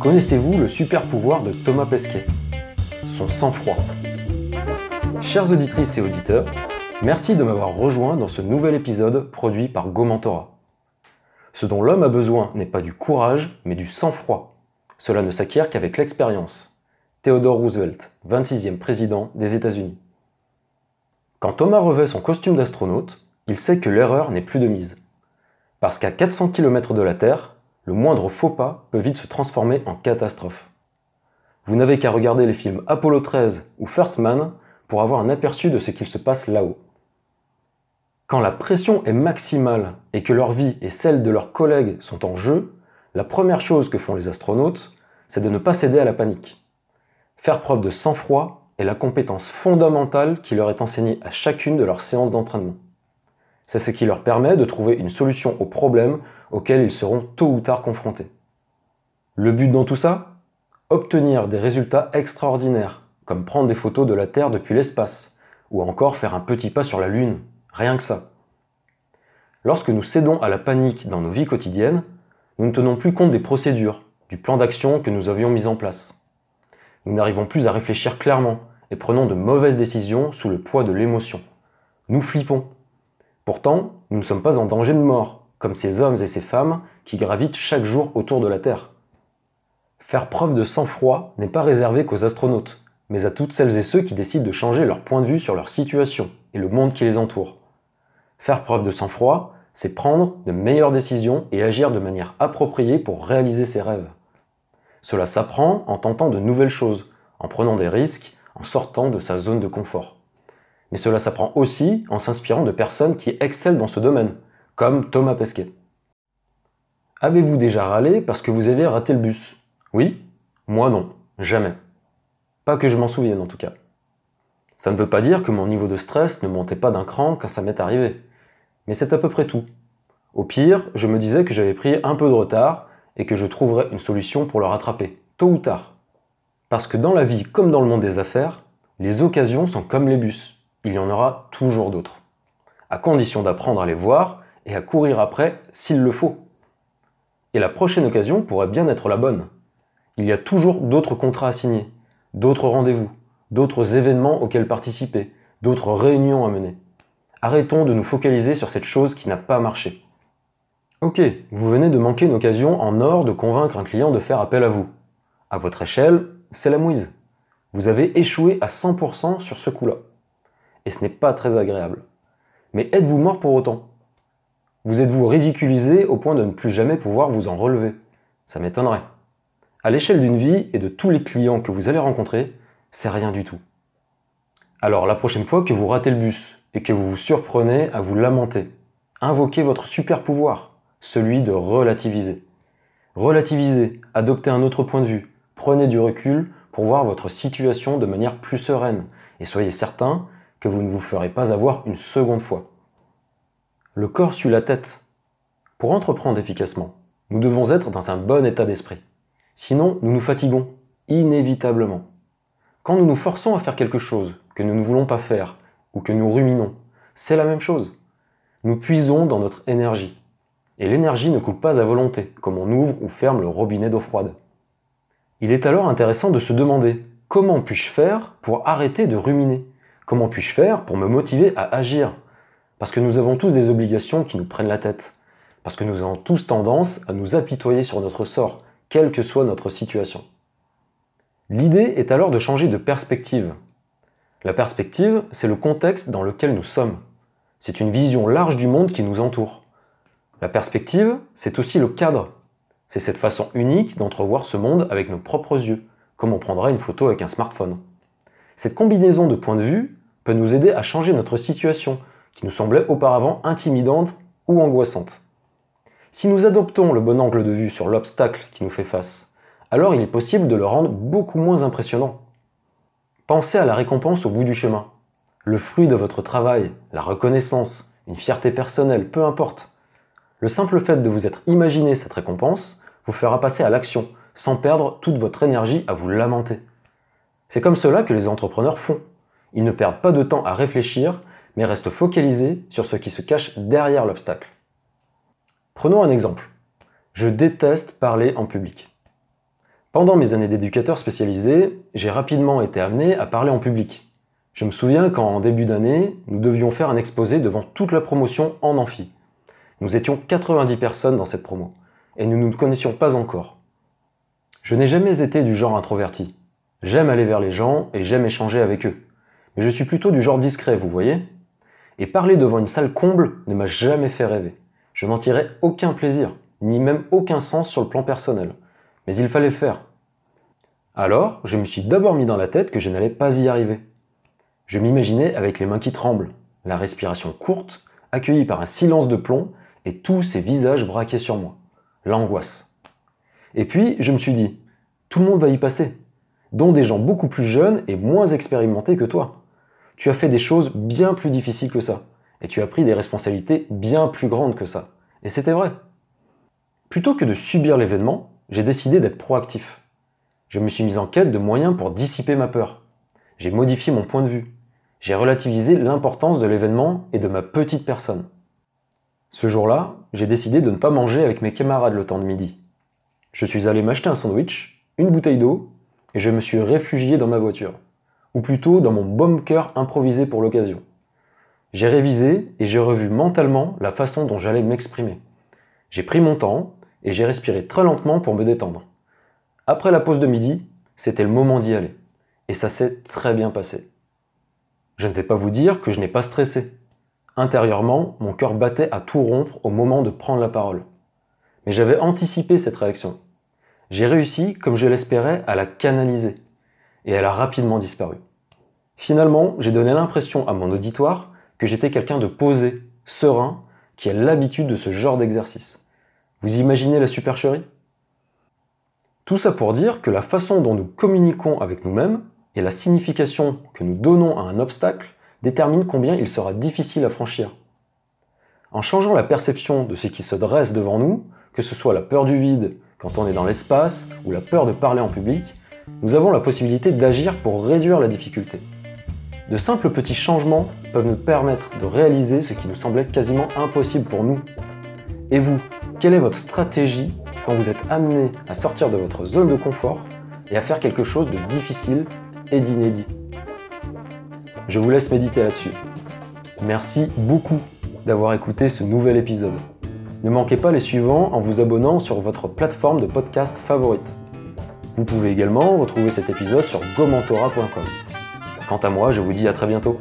Connaissez-vous le super pouvoir de Thomas Pesquet? Son sang-froid. Chères auditrices et auditeurs, merci de m'avoir rejoint dans ce nouvel épisode produit par Gomentora. Ce dont l'homme a besoin n'est pas du courage, mais du sang-froid. Cela ne s'acquiert qu'avec l'expérience. Theodore Roosevelt, 26e président des États-Unis. Quand Thomas revêt son costume d'astronaute, il sait que l'erreur n'est plus de mise. Parce qu'à 400 km de la Terre, le moindre faux pas peut vite se transformer en catastrophe. Vous n'avez qu'à regarder les films Apollo 13 ou First Man pour avoir un aperçu de ce qu'il se passe là-haut. Quand la pression est maximale et que leur vie et celle de leurs collègues sont en jeu, la première chose que font les astronautes, c'est de ne pas céder à la panique. Faire preuve de sang-froid est la compétence fondamentale qui leur est enseignée à chacune de leurs séances d'entraînement. C'est ce qui leur permet de trouver une solution aux problèmes auxquels ils seront tôt ou tard confrontés. Le but dans tout ça? Obtenir des résultats extraordinaires, comme prendre des photos de la Terre depuis l'espace, ou encore faire un petit pas sur la Lune, rien que ça. Lorsque nous cédons à la panique dans nos vies quotidiennes, nous ne tenons plus compte des procédures, du plan d'action que nous avions mis en place. Nous n'arrivons plus à réfléchir clairement et prenons de mauvaises décisions sous le poids de l'émotion. Nous flippons, Pourtant, nous ne sommes pas en danger de mort, comme ces hommes et ces femmes qui gravitent chaque jour autour de la Terre. Faire preuve de sang-froid n'est pas réservé qu'aux astronautes, mais à toutes celles et ceux qui décident de changer leur point de vue sur leur situation et le monde qui les entoure. Faire preuve de sang-froid, c'est prendre de meilleures décisions et agir de manière appropriée pour réaliser ses rêves. Cela s'apprend en tentant de nouvelles choses, en prenant des risques, en sortant de sa zone de confort mais cela s'apprend aussi en s'inspirant de personnes qui excellent dans ce domaine, comme Thomas Pesquet. Avez-vous déjà râlé parce que vous avez raté le bus? Oui? Moi non, jamais. Pas que je m'en souvienne en tout cas. Ça ne veut pas dire que mon niveau de stress ne montait pas d'un cran quand ça m'est arrivé. Mais c'est à peu près tout. Au pire, je me disais que j'avais pris un peu de retard et que je trouverais une solution pour le rattraper, tôt ou tard. Parce que dans la vie comme dans le monde des affaires, les occasions sont comme les bus il y en aura toujours d'autres. À condition d'apprendre à les voir et à courir après s'il le faut. Et la prochaine occasion pourrait bien être la bonne. Il y a toujours d'autres contrats à signer, d'autres rendez-vous, d'autres événements auxquels participer, d'autres réunions à mener. Arrêtons de nous focaliser sur cette chose qui n'a pas marché. Ok, vous venez de manquer une occasion en or de convaincre un client de faire appel à vous. À votre échelle, c'est la mouise. Vous avez échoué à 100% sur ce coup-là et ce n'est pas très agréable. Mais êtes-vous mort pour autant? Vous êtes-vous ridiculisé au point de ne plus jamais pouvoir vous en relever? Ça m'étonnerait. À l'échelle d'une vie et de tous les clients que vous allez rencontrer, c'est rien du tout. Alors la prochaine fois que vous ratez le bus et que vous vous surprenez à vous lamenter, invoquez votre super pouvoir, celui de relativiser. Relativisez, adoptez un autre point de vue, prenez du recul pour voir votre situation de manière plus sereine et soyez certain que vous ne vous ferez pas avoir une seconde fois. Le corps suit la tête. Pour entreprendre efficacement, nous devons être dans un bon état d'esprit. Sinon, nous nous fatiguons, inévitablement. Quand nous nous forçons à faire quelque chose que nous ne voulons pas faire ou que nous ruminons, c'est la même chose. Nous puisons dans notre énergie. Et l'énergie ne coule pas à volonté, comme on ouvre ou ferme le robinet d'eau froide. Il est alors intéressant de se demander comment puis-je faire pour arrêter de ruminer? Comment puis-je faire pour me motiver à agir? Parce que nous avons tous des obligations qui nous prennent la tête. Parce que nous avons tous tendance à nous apitoyer sur notre sort, quelle que soit notre situation. L'idée est alors de changer de perspective. La perspective, c'est le contexte dans lequel nous sommes. C'est une vision large du monde qui nous entoure. La perspective, c'est aussi le cadre. C'est cette façon unique d'entrevoir ce monde avec nos propres yeux, comme on prendrait une photo avec un smartphone. Cette combinaison de points de vue peut nous aider à changer notre situation, qui nous semblait auparavant intimidante ou angoissante. Si nous adoptons le bon angle de vue sur l'obstacle qui nous fait face, alors il est possible de le rendre beaucoup moins impressionnant. Pensez à la récompense au bout du chemin. Le fruit de votre travail, la reconnaissance, une fierté personnelle, peu importe. Le simple fait de vous être imaginé cette récompense vous fera passer à l'action, sans perdre toute votre énergie à vous lamenter. C'est comme cela que les entrepreneurs font. Ils ne perdent pas de temps à réfléchir, mais restent focalisés sur ce qui se cache derrière l'obstacle. Prenons un exemple. Je déteste parler en public. Pendant mes années d'éducateur spécialisé, j'ai rapidement été amené à parler en public. Je me souviens qu'en début d'année, nous devions faire un exposé devant toute la promotion en amphi. Nous étions 90 personnes dans cette promo, et nous ne nous connaissions pas encore. Je n'ai jamais été du genre introverti. J'aime aller vers les gens et j'aime échanger avec eux. Je suis plutôt du genre discret, vous voyez Et parler devant une salle comble ne m'a jamais fait rêver. Je n'en tirais aucun plaisir, ni même aucun sens sur le plan personnel. Mais il fallait le faire. Alors, je me suis d'abord mis dans la tête que je n'allais pas y arriver. Je m'imaginais avec les mains qui tremblent, la respiration courte, accueillie par un silence de plomb et tous ces visages braqués sur moi. L'angoisse. Et puis, je me suis dit, tout le monde va y passer dont des gens beaucoup plus jeunes et moins expérimentés que toi. Tu as fait des choses bien plus difficiles que ça, et tu as pris des responsabilités bien plus grandes que ça. Et c'était vrai. Plutôt que de subir l'événement, j'ai décidé d'être proactif. Je me suis mis en quête de moyens pour dissiper ma peur. J'ai modifié mon point de vue. J'ai relativisé l'importance de l'événement et de ma petite personne. Ce jour-là, j'ai décidé de ne pas manger avec mes camarades le temps de midi. Je suis allé m'acheter un sandwich, une bouteille d'eau et je me suis réfugié dans ma voiture, ou plutôt dans mon bunker improvisé pour l'occasion. J'ai révisé et j'ai revu mentalement la façon dont j'allais m'exprimer. J'ai pris mon temps et j'ai respiré très lentement pour me détendre. Après la pause de midi, c'était le moment d'y aller. Et ça s'est très bien passé. Je ne vais pas vous dire que je n'ai pas stressé. Intérieurement, mon cœur battait à tout rompre au moment de prendre la parole. Mais j'avais anticipé cette réaction. J'ai réussi, comme je l'espérais, à la canaliser, et elle a rapidement disparu. Finalement, j'ai donné l'impression à mon auditoire que j'étais quelqu'un de posé, serein, qui a l'habitude de ce genre d'exercice. Vous imaginez la supercherie? Tout ça pour dire que la façon dont nous communiquons avec nous-mêmes et la signification que nous donnons à un obstacle déterminent combien il sera difficile à franchir. En changeant la perception de ce qui se dresse devant nous, que ce soit la peur du vide, quand on est dans l'espace ou la peur de parler en public, nous avons la possibilité d'agir pour réduire la difficulté. De simples petits changements peuvent nous permettre de réaliser ce qui nous semblait quasiment impossible pour nous. Et vous, quelle est votre stratégie quand vous êtes amené à sortir de votre zone de confort et à faire quelque chose de difficile et d'inédit? Je vous laisse méditer là-dessus. Merci beaucoup d'avoir écouté ce nouvel épisode. Ne manquez pas les suivants en vous abonnant sur votre plateforme de podcast favorite. Vous pouvez également retrouver cet épisode sur gomentora.com. Quant à moi, je vous dis à très bientôt.